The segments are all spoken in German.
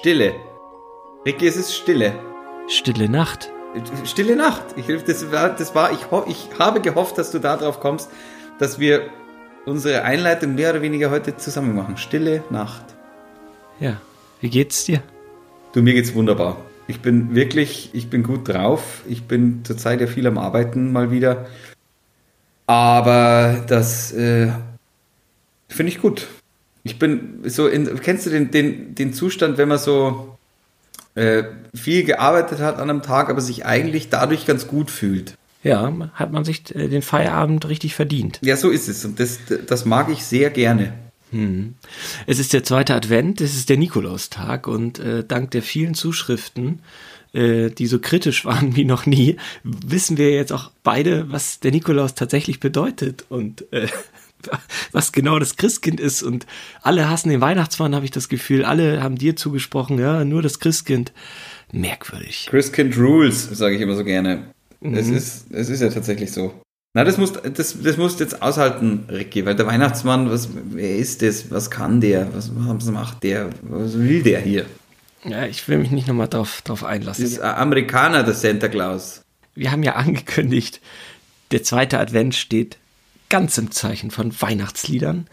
Stille. Ricky, es ist Stille. Stille Nacht. Stille Nacht. Ich, das war, das war ich, ich habe gehofft, dass du da drauf kommst, dass wir unsere Einleitung mehr oder weniger heute zusammen machen. Stille Nacht. Ja. Wie geht's dir? Du, mir geht's wunderbar. Ich bin wirklich, ich bin gut drauf. Ich bin zurzeit ja viel am Arbeiten mal wieder. Aber das äh, finde ich gut. Ich bin so in, kennst du den, den, den Zustand, wenn man so äh, viel gearbeitet hat an einem Tag, aber sich eigentlich dadurch ganz gut fühlt? Ja, hat man sich äh, den Feierabend richtig verdient. Ja, so ist es. Und das, das mag ich sehr gerne. Hm. Es ist der zweite Advent, es ist der Nikolaustag und äh, dank der vielen Zuschriften, äh, die so kritisch waren wie noch nie, wissen wir jetzt auch beide, was der Nikolaus tatsächlich bedeutet und äh, was genau das Christkind ist und alle hassen den Weihnachtsmann, habe ich das Gefühl. Alle haben dir zugesprochen, ja, nur das Christkind. Merkwürdig. Christkind rules, sage ich immer so gerne. Mhm. Es, ist, es ist ja tatsächlich so. Na, das musst, das, das musst jetzt aushalten, Ricky, weil der Weihnachtsmann, was, wer ist das? Was kann der? Was, was macht der? Was will der hier? Ja, ich will mich nicht nochmal drauf, drauf einlassen. Das ist Amerikaner, der Santa Claus. Wir haben ja angekündigt, der zweite Advent steht ganz im Zeichen von Weihnachtsliedern.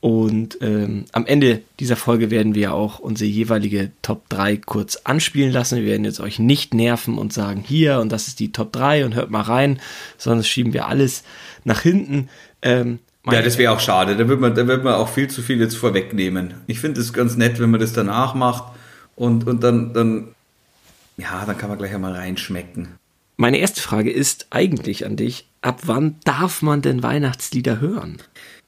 Und ähm, am Ende dieser Folge werden wir auch unsere jeweilige Top 3 kurz anspielen lassen. Wir werden jetzt euch nicht nerven und sagen, hier und das ist die Top 3 und hört mal rein, sondern das schieben wir alles nach hinten. Ähm, ja, das wäre auch schade. Da wird, man, da wird man auch viel zu viel jetzt vorwegnehmen. Ich finde es ganz nett, wenn man das danach macht und, und dann, dann, ja, dann kann man gleich einmal reinschmecken. Meine erste Frage ist eigentlich an dich, ab wann darf man denn Weihnachtslieder hören?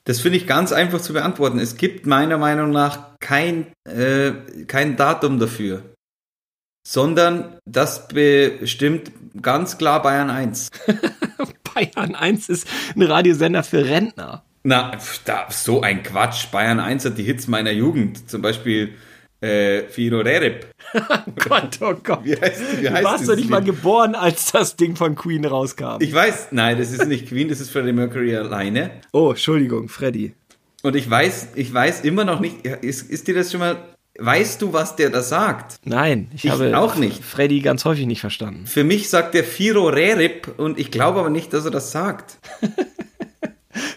Das finde ich ganz einfach zu beantworten. Es gibt meiner Meinung nach kein, äh, kein Datum dafür, sondern das bestimmt ganz klar Bayern 1. Bayern 1 ist ein Radiosender für Rentner. Na, da, so ein Quatsch. Bayern 1 hat die Hits meiner Jugend. Zum Beispiel äh, Firo Rerep. oh Gott, oh Gott. Wie heißt, wie heißt du warst doch nicht mal geboren, als das Ding von Queen rauskam. Ich weiß, nein, das ist nicht Queen, das ist Freddie Mercury alleine. Oh, Entschuldigung, Freddie. Und ich weiß, ich weiß immer noch nicht, ist, ist dir das schon mal, weißt du, was der da sagt? Nein, ich, ich habe auch nicht. Freddie ganz häufig nicht verstanden. Für mich sagt der Firo Rerip und ich glaube aber nicht, dass er das sagt.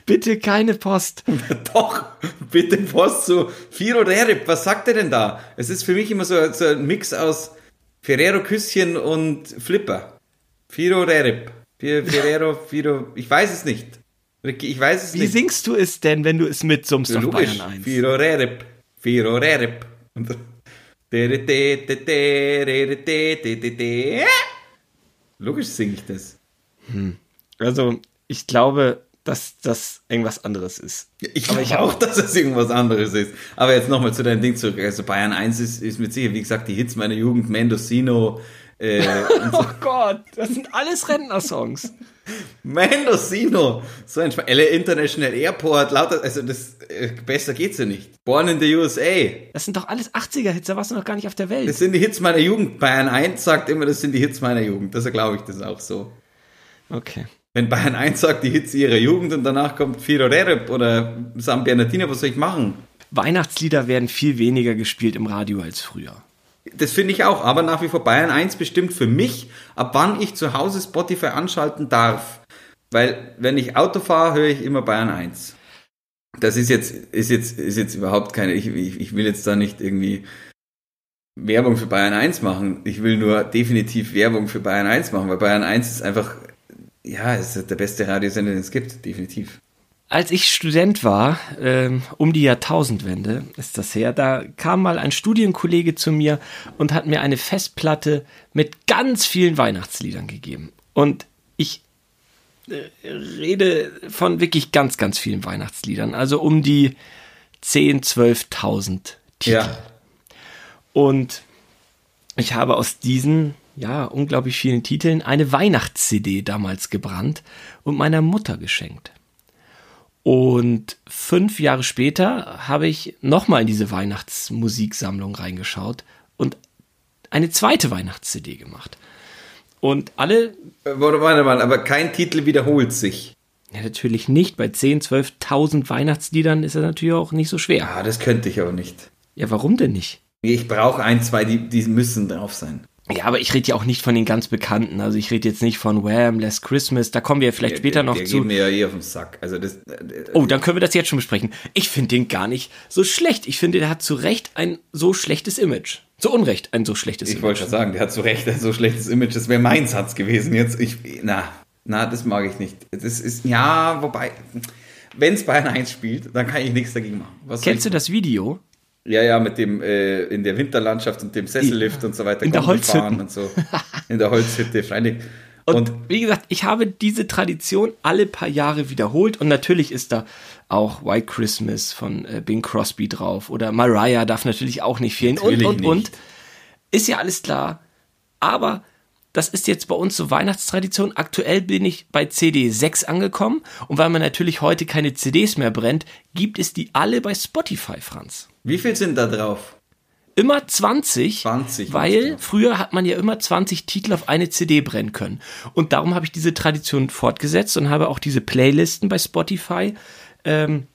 bitte keine Post. Doch, bitte Post zu Firo Rerip. Was sagt er denn da? Es ist für mich immer so, so ein Mix aus Ferrero Küsschen und Flipper. Firo Rerip. Ferrero, Firo, ich weiß es nicht. Ich weiß es Wie nicht. Wie singst du es denn, wenn du es mitsummst auf Bayern 1? Firo Rerip. Firo Rerip. Logisch singe ich das. Hm. Also, ich glaube, dass das irgendwas anderes ist. Ich glaube auch, dass das irgendwas anderes ist. Aber jetzt nochmal zu deinem Ding zurück. Also Bayern 1 ist, ist mit sicher, wie gesagt, die Hits meiner Jugend, Mendocino. Äh, oh Gott, das sind alles Rentner-Songs. Mendocino, so ein LA International Airport, lauter, also das, äh, besser geht's ja nicht. Born in the USA. Das sind doch alles 80er-Hits, da warst du noch gar nicht auf der Welt. Das sind die Hits meiner Jugend. Bayern 1 sagt immer, das sind die Hits meiner Jugend. Deshalb glaube ich das auch so. Okay wenn Bayern 1 sagt, die Hits ihrer Jugend und danach kommt Firo Rerep oder San Bernardino, was soll ich machen? Weihnachtslieder werden viel weniger gespielt im Radio als früher. Das finde ich auch, aber nach wie vor Bayern 1 bestimmt für mich, ab wann ich zu Hause Spotify anschalten darf. Weil, wenn ich Auto fahre, höre ich immer Bayern 1. Das ist jetzt, ist jetzt, ist jetzt überhaupt keine, ich, ich, ich will jetzt da nicht irgendwie Werbung für Bayern 1 machen. Ich will nur definitiv Werbung für Bayern 1 machen, weil Bayern 1 ist einfach ja, es ist der beste Radiosender, den es gibt, definitiv. Als ich Student war, ähm, um die Jahrtausendwende ist das her, da kam mal ein Studienkollege zu mir und hat mir eine Festplatte mit ganz vielen Weihnachtsliedern gegeben. Und ich äh, rede von wirklich ganz, ganz vielen Weihnachtsliedern, also um die 10, 12.000 Titel. Ja. Und ich habe aus diesen ja, unglaublich vielen Titeln eine Weihnachts-CD damals gebrannt und meiner Mutter geschenkt. Und fünf Jahre später habe ich nochmal in diese Weihnachtsmusiksammlung reingeschaut und eine zweite Weihnachts-CD gemacht. Und alle. Warte, warte mal, aber kein Titel wiederholt sich. Ja, natürlich nicht. Bei 10, 12.000 Weihnachtsliedern ist er natürlich auch nicht so schwer. Ah, das könnte ich aber nicht. Ja, warum denn nicht? Ich brauche ein, zwei, die, die müssen drauf sein. Ja, aber ich rede ja auch nicht von den ganz Bekannten. Also ich rede jetzt nicht von Wham, Last Christmas. Da kommen wir vielleicht Der- später der, noch der zu. geht mir ja eh auf den Sack. Also das, äh, Oh, dann können wir das jetzt schon besprechen. Ich finde den gar nicht so schlecht. Ich finde, der hat zu Recht ein so schlechtes Image. Zu Unrecht ein so schlechtes ich Image. wollte schon sagen, der hat so recht, ein so schlechtes Image. Das wäre mein Satz gewesen jetzt. Ich, na, na, das mag ich nicht. Das ist, ja, wobei, wenn es Bayern 1 spielt, dann kann ich nichts dagegen machen. Was Kennst du das Video? Ja, ja, mit dem, äh, in der Winterlandschaft und dem Sessellift und so weiter. In der fahren Und so. In der Holzhütte, freilich. Und, Und, wie gesagt, ich habe diese Tradition alle paar Jahre wiederholt und natürlich ist da auch White Christmas von äh, Bing Crosby drauf oder Mariah darf natürlich auch nicht fehlen und und nicht. und ist ja alles klar. Aber das ist jetzt bei uns so Weihnachtstradition. Aktuell bin ich bei CD 6 angekommen und weil man natürlich heute keine CDs mehr brennt, gibt es die alle bei Spotify, Franz. Wie viel sind da drauf? Immer 20, 20 weil früher hat man ja immer 20 Titel auf eine CD brennen können. Und darum habe ich diese Tradition fortgesetzt und habe auch diese Playlisten bei Spotify ähm,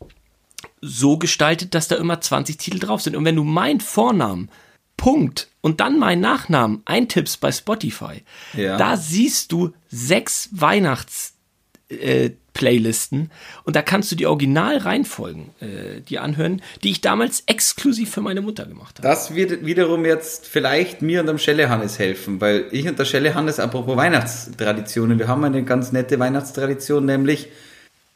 so gestaltet, dass da immer 20 Titel drauf sind. Und wenn du meinen Vornamen, Punkt und dann meinen Nachnamen eintippst bei Spotify, Ja. da siehst du sechs Weihnachts äh, Playlisten. Und da kannst du die Originalreihenfolgen äh, dir anhören, die ich damals exklusiv für meine Mutter gemacht habe. Das wird wiederum jetzt vielleicht mir und dem Schelle Hannes helfen, weil ich und der Schelle Hannes, apropos Weihnachtstraditionen, wir haben eine ganz nette Weihnachtstradition, nämlich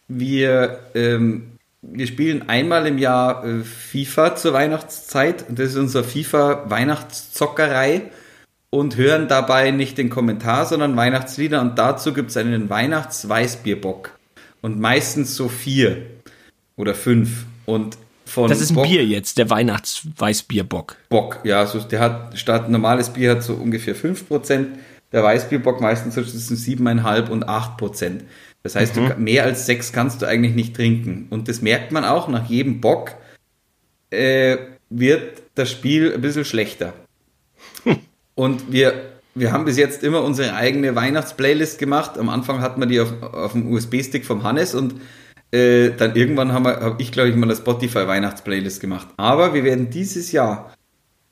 wir, ähm, wir spielen einmal im Jahr äh, FIFA zur Weihnachtszeit. Und das ist unser FIFA-Weihnachtszockerei und hören dabei nicht den Kommentar, sondern Weihnachtslieder und dazu gibt es einen Weihnachts-Weißbierbock und meistens so vier oder fünf und von Das ist ein Bock- Bier jetzt, der Weihnachtsweißbierbock. Bock, ja, so, der hat statt normales Bier hat so ungefähr 5%, der Weißbierbock meistens so zwischen 7,5 und 8%. Das heißt, du, mehr als 6 kannst du eigentlich nicht trinken. Und das merkt man auch, nach jedem Bock äh, wird das Spiel ein bisschen schlechter. Und wir, wir haben bis jetzt immer unsere eigene Weihnachtsplaylist gemacht. Am Anfang hatten wir die auf, auf dem USB-Stick vom Hannes und äh, dann irgendwann habe hab ich, glaube ich, mal eine Spotify-Weihnachtsplaylist gemacht. Aber wir werden dieses Jahr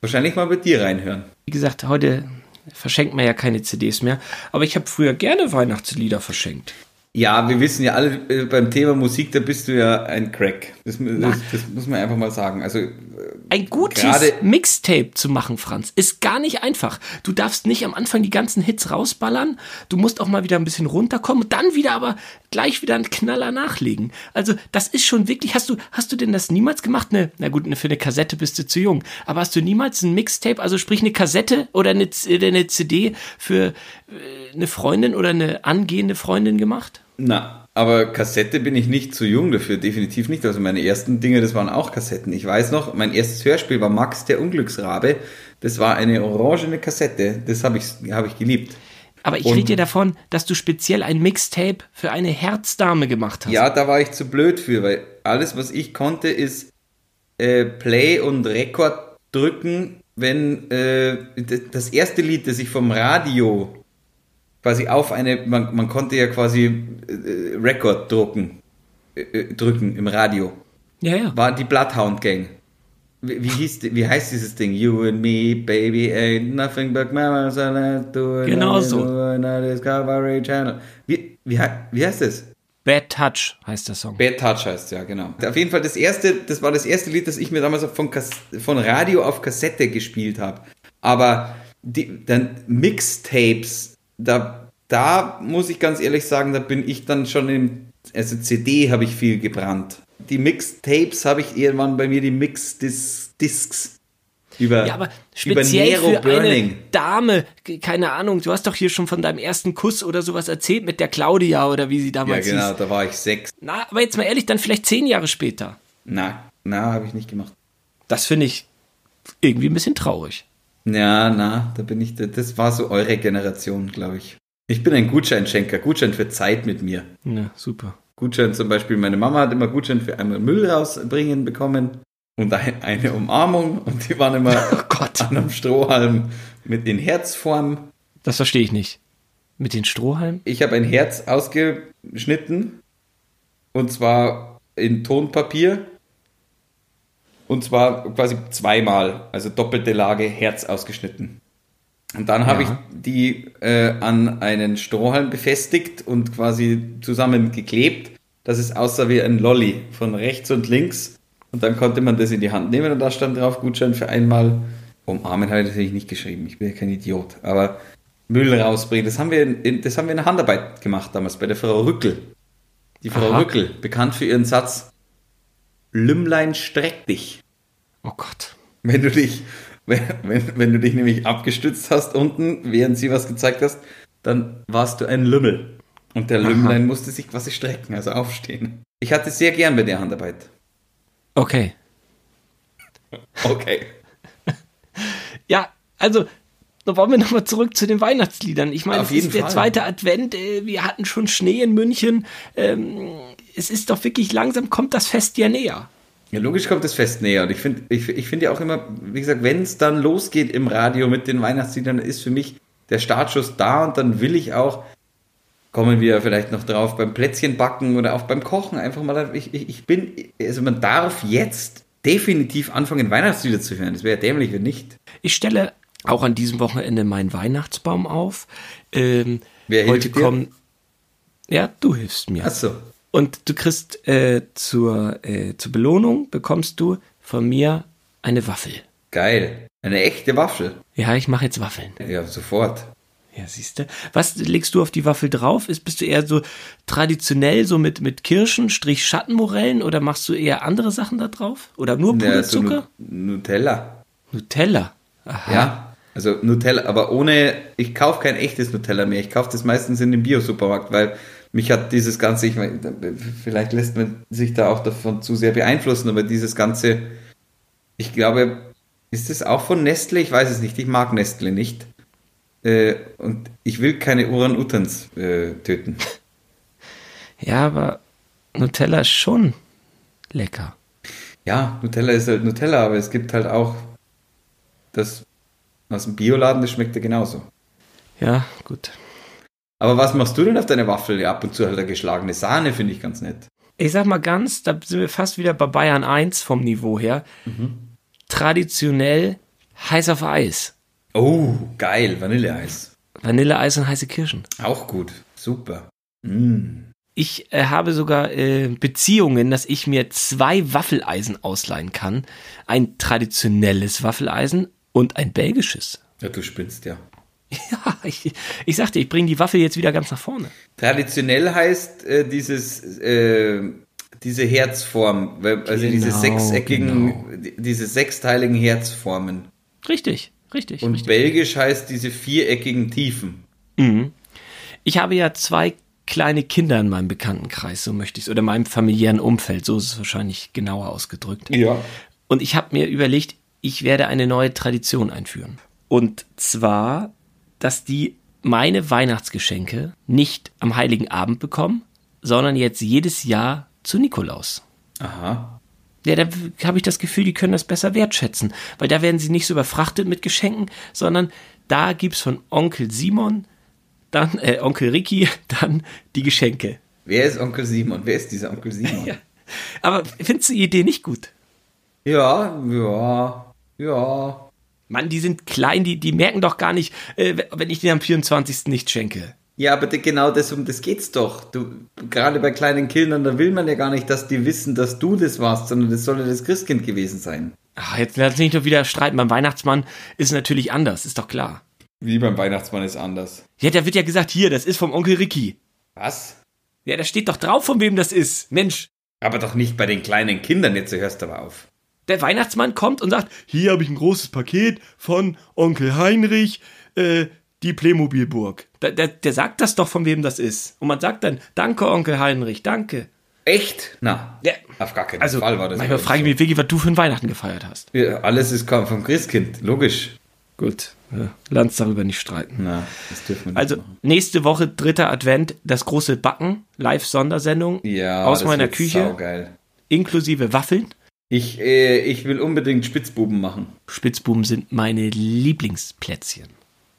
wahrscheinlich mal bei dir reinhören. Wie gesagt, heute verschenkt man ja keine CDs mehr, aber ich habe früher gerne Weihnachtslieder verschenkt. Ja, wir wissen ja alle, äh, beim Thema Musik, da bist du ja ein Crack. Das, das, das muss man einfach mal sagen. Also, äh, Ein gutes Mixtape zu machen, Franz, ist gar nicht einfach. Du darfst nicht am Anfang die ganzen Hits rausballern. Du musst auch mal wieder ein bisschen runterkommen und dann wieder aber gleich wieder einen Knaller nachlegen. Also, das ist schon wirklich, hast du, hast du denn das niemals gemacht? Ne, na gut, ne, für eine Kassette bist du zu jung. Aber hast du niemals ein Mixtape, also sprich eine Kassette oder eine, eine CD für äh, eine Freundin oder eine angehende Freundin gemacht? Na, aber Kassette bin ich nicht zu jung dafür, definitiv nicht. Also meine ersten Dinge, das waren auch Kassetten. Ich weiß noch, mein erstes Hörspiel war Max der Unglücksrabe. Das war eine orangene Kassette. Das habe ich, hab ich geliebt. Aber ich rede dir davon, dass du speziell ein Mixtape für eine Herzdame gemacht hast. Ja, da war ich zu blöd für, weil alles, was ich konnte, ist äh, Play und Rekord drücken, wenn äh, das erste Lied, das ich vom Radio quasi auf eine, man, man konnte ja quasi äh, Rekord drucken, äh, äh, drücken im Radio, ja. ja. war die Bloodhound Gang. Wie, wie, hieß, wie heißt dieses Ding? You and me, baby, ain't nothing but mamas and I do it Genau so. Discovery Channel. Wie, wie, wie heißt das? Bad Touch heißt der Song. Bad Touch heißt ja, genau. Auf jeden Fall das erste, das war das erste Lied, das ich mir damals von, Kas von Radio auf Kassette gespielt habe. Aber die, dann Mixtapes, da, da muss ich ganz ehrlich sagen, da bin ich dann schon im, also CD habe ich viel gebrannt. Die Mixtapes habe ich irgendwann bei mir die Mix-Discs über, Ja, aber über speziell Nero für Burning. eine Dame, ke- keine Ahnung, du hast doch hier schon von deinem ersten Kuss oder sowas erzählt mit der Claudia oder wie sie Ja, damals genau, hieß. da war ich sechs. Na, aber jetzt mal ehrlich, dann vielleicht zehn Jahre später. Na, na, habe ich nicht gemacht. Das finde ich irgendwie ein bisschen traurig. Ja, na, da bin ich, das war so eure Generation, glaube ich. Ich bin ein Gutscheinschenker, Gutschein für Zeit mit mir. Ja, super. Gutschein zum Beispiel, meine Mama hat immer Gutschein für einmal Müll rausbringen bekommen und ein, eine Umarmung und die waren immer Oh Gott. an einem Strohhalm mit in Herzform. Das verstehe ich nicht. Mit den Strohhalmen? Ich habe ein Herz ausgeschnitten und zwar in Tonpapier Und zwar quasi zweimal, also doppelte Lage, Herz ausgeschnitten. Und dann habe Ja. ich die äh, an einen Strohhalm befestigt und quasi zusammengeklebt, dass es aussah wie ein Lolly von rechts und links. Und dann konnte man das in die Hand nehmen und da stand drauf Gutschein für einmal. Umarmen habe ich natürlich nicht geschrieben, ich bin ja kein Idiot. Aber Müll rausbringen, das haben wir in, in, das haben wir in der Handarbeit gemacht damals bei der Frau Rückel. Die Frau Aha. Rückel, bekannt für ihren Satz, Lümmlein streck dich. Oh Gott. Wenn du dich, wenn, wenn, wenn du dich nämlich abgestützt hast unten, während sie was gezeigt hast, dann warst du ein Lümmel. Und der Lümmlein musste sich quasi strecken, also aufstehen. Ich hatte sehr gern bei der Handarbeit. Okay. Okay. Ja, also, da wollen wir nochmal zurück zu den Weihnachtsliedern. Ich meine, Auf es ist der Fall. zweite Advent, äh, wir hatten schon Schnee in München. Ähm, es ist doch wirklich langsam, kommt das Fest ja näher. Ja, logisch kommt das Fest näher. Und ich finde ich, ich finde ja auch immer, wie gesagt, wenn es dann losgeht im Radio mit den Weihnachtsliedern, ist für mich der Startschuss da und dann will ich auch, kommen wir vielleicht noch drauf, beim Plätzchenbacken oder auch beim Kochen einfach mal, ich, ich, ich bin, also man darf jetzt definitiv anfangen, Weihnachtslieder zu hören. Das wäre ja dämlich, wenn nicht. Ich stelle auch an diesem Wochenende meinen Weihnachtsbaum auf. Ähm, Wer heute kommen. Ja, du hilfst mir. Achso. Und du kriegst äh, zur, äh, zur Belohnung bekommst du von mir eine Waffel. Geil. Eine echte Waffel. Ja, ich mache jetzt Waffeln. Ja, sofort. Ja, siehst du. Was legst du auf die Waffel drauf? Ist, bist du eher so traditionell so mit, mit Kirschen, Strich Schattenmorellen oder machst du eher andere Sachen da drauf? Oder nur Ja, so Puderzucker? Nu- Nutella. Nutella. Aha. Ja, also Nutella, aber ohne, ich kaufe kein echtes Nutella mehr. Ich kaufe das meistens in dem Bio-Supermarkt, weil mich hat dieses Ganze, ich meine, vielleicht lässt man sich da auch davon zu sehr beeinflussen, aber dieses Ganze, ich glaube, ist es auch von Nestle? Ich weiß es nicht, ich mag Nestle nicht. Äh, und ich will keine Uran-Utans äh, töten. Ja, aber Nutella ist schon lecker. Ja, Nutella ist halt Nutella, aber es gibt halt auch das aus dem Bioladen, das schmeckt ja genauso. Ja, gut. Aber was machst du denn auf deine Waffel? Ja, ab und zu halt eine geschlagene Sahne, finde ich ganz nett. Ich sag mal ganz, da sind wir fast wieder bei Bayern 1 vom Niveau her. Traditionell heiß auf Eis. Oh, geil, Vanilleeis. Vanilleeis und heiße Kirschen. Auch gut, super. Mm. Ich äh, habe sogar äh, Beziehungen, dass ich mir zwei Waffeleisen ausleihen kann. Ein traditionelles Waffeleisen und ein belgisches. Ja, du spinnst ja. Ja, ich, ich sagte, ich bringe die Waffel jetzt wieder ganz nach vorne. Traditionell heißt äh, dieses, äh, diese Herzform, also diese Genau, sechseckigen, die- diese sechsteiligen Herzformen. Richtig, richtig. Und richtig. belgisch heißt diese viereckigen Tiefen. Mhm. Ich habe ja zwei kleine Kinder in meinem Bekanntenkreis, so möchte ich es, oder meinem familiären Umfeld, so ist es wahrscheinlich genauer ausgedrückt. Ja. Und ich habe mir überlegt, ich werde eine neue Tradition einführen. Und zwar, dass die meine Weihnachtsgeschenke nicht am Heiligen Abend bekommen, sondern jetzt jedes Jahr zu Nikolaus. Aha. Ja, da habe ich das Gefühl, die können das besser wertschätzen, weil da werden sie nicht so überfrachtet mit Geschenken, sondern da gibt's von Onkel Simon, dann äh, Onkel Ricky, dann die Geschenke. Wer ist Onkel Simon? Wer ist dieser Onkel Simon? Ja. Aber findest du die Idee nicht gut? ja, ja, ja. Mann, die sind klein, die, die merken doch gar nicht, äh, wenn ich denen am 24. nicht schenke. Ja, aber de- genau das, um das geht's doch. Du, gerade bei kleinen Kindern, da will man ja gar nicht, dass die wissen, dass du das warst, sondern das soll ja das Christkind gewesen sein. Ach, jetzt lass nicht nur wieder streiten. Beim Weihnachtsmann ist natürlich anders, ist doch klar. Wie beim Weihnachtsmann ist anders. Ja, da wird ja gesagt, hier, das ist vom Onkel Ricky. Was? Ja, da steht doch drauf, von wem das ist. Mensch, Aber doch nicht bei den kleinen Kindern, jetzt hörst du aber auf. Der Weihnachtsmann kommt und sagt, hier habe ich ein großes Paket von Onkel Heinrich, äh, die Playmobilburg. Der, der, der sagt das doch, von wem das ist. Und man sagt dann, danke, Onkel Heinrich, danke. Echt? Na, Ja. auf gar keinen Also, Fall war das. manchmal frage ich so. mich wirklich, was du für ein Weihnachten gefeiert hast. Ja, Alles ist kam vom Christkind, logisch. Gut, ja, lass uns darüber nicht streiten. Na, das dürfen wir nicht Also, machen. nächste Woche, dritter Advent, das große Backen, Live-Sondersendung Ja, aus meiner Küche, saugeil. inklusive Waffeln. Ich, äh, ich will unbedingt Spitzbuben machen. Spitzbuben sind meine Lieblingsplätzchen.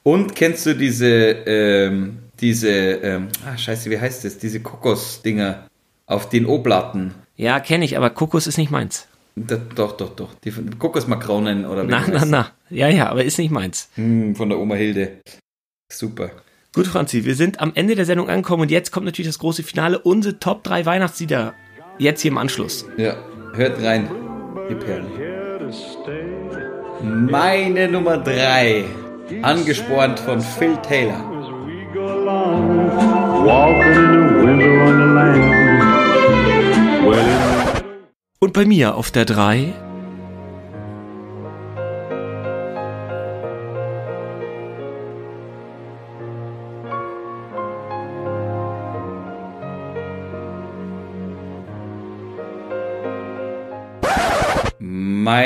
Und kennst du diese, ähm, diese, ähm, ah, scheiße, wie heißt das? Diese Kokosdinger auf den Oblaten. Ja, kenne ich, aber Kokos ist nicht meins. Da, doch, doch, doch. Die von- Kokosmakronen oder wie Na, na, na. Ja, ja, aber ist nicht meins. Hm, von der Oma Hilde. Super. Gut, Franzi, wir sind am Ende der Sendung angekommen und jetzt kommt natürlich das große Finale. Unsere Top 3 Weihnachtslieder. Jetzt hier im Anschluss. Ja, hört rein, die Perlen. Meine Nummer 3. Angespornt von Phil Taylor. Und bei mir auf der 3.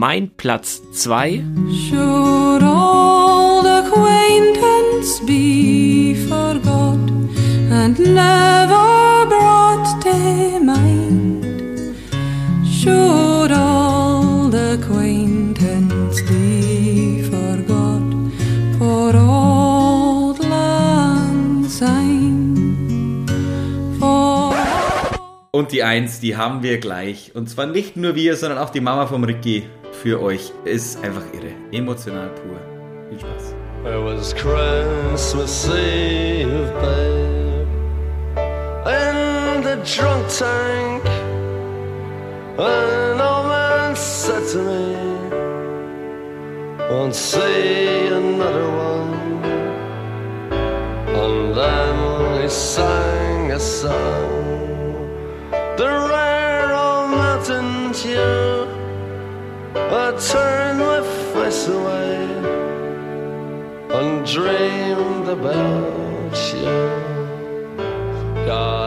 Mein Platz 2. Should old acquaintance be forgot and never brought to mind? Should old acquaintance be forgot for old lang syne? For Und die 1, die haben wir gleich. Und zwar nicht nur wir, sondern auch die Mama vom Ricky für euch. Ist einfach irre. Emotional pur. Viel Spaß. It was Christmas Eve, babe, in the drunk tank. An old man said to me, Won't see another one. And then he sang a song, the I turned my face away and dreamed about you. God.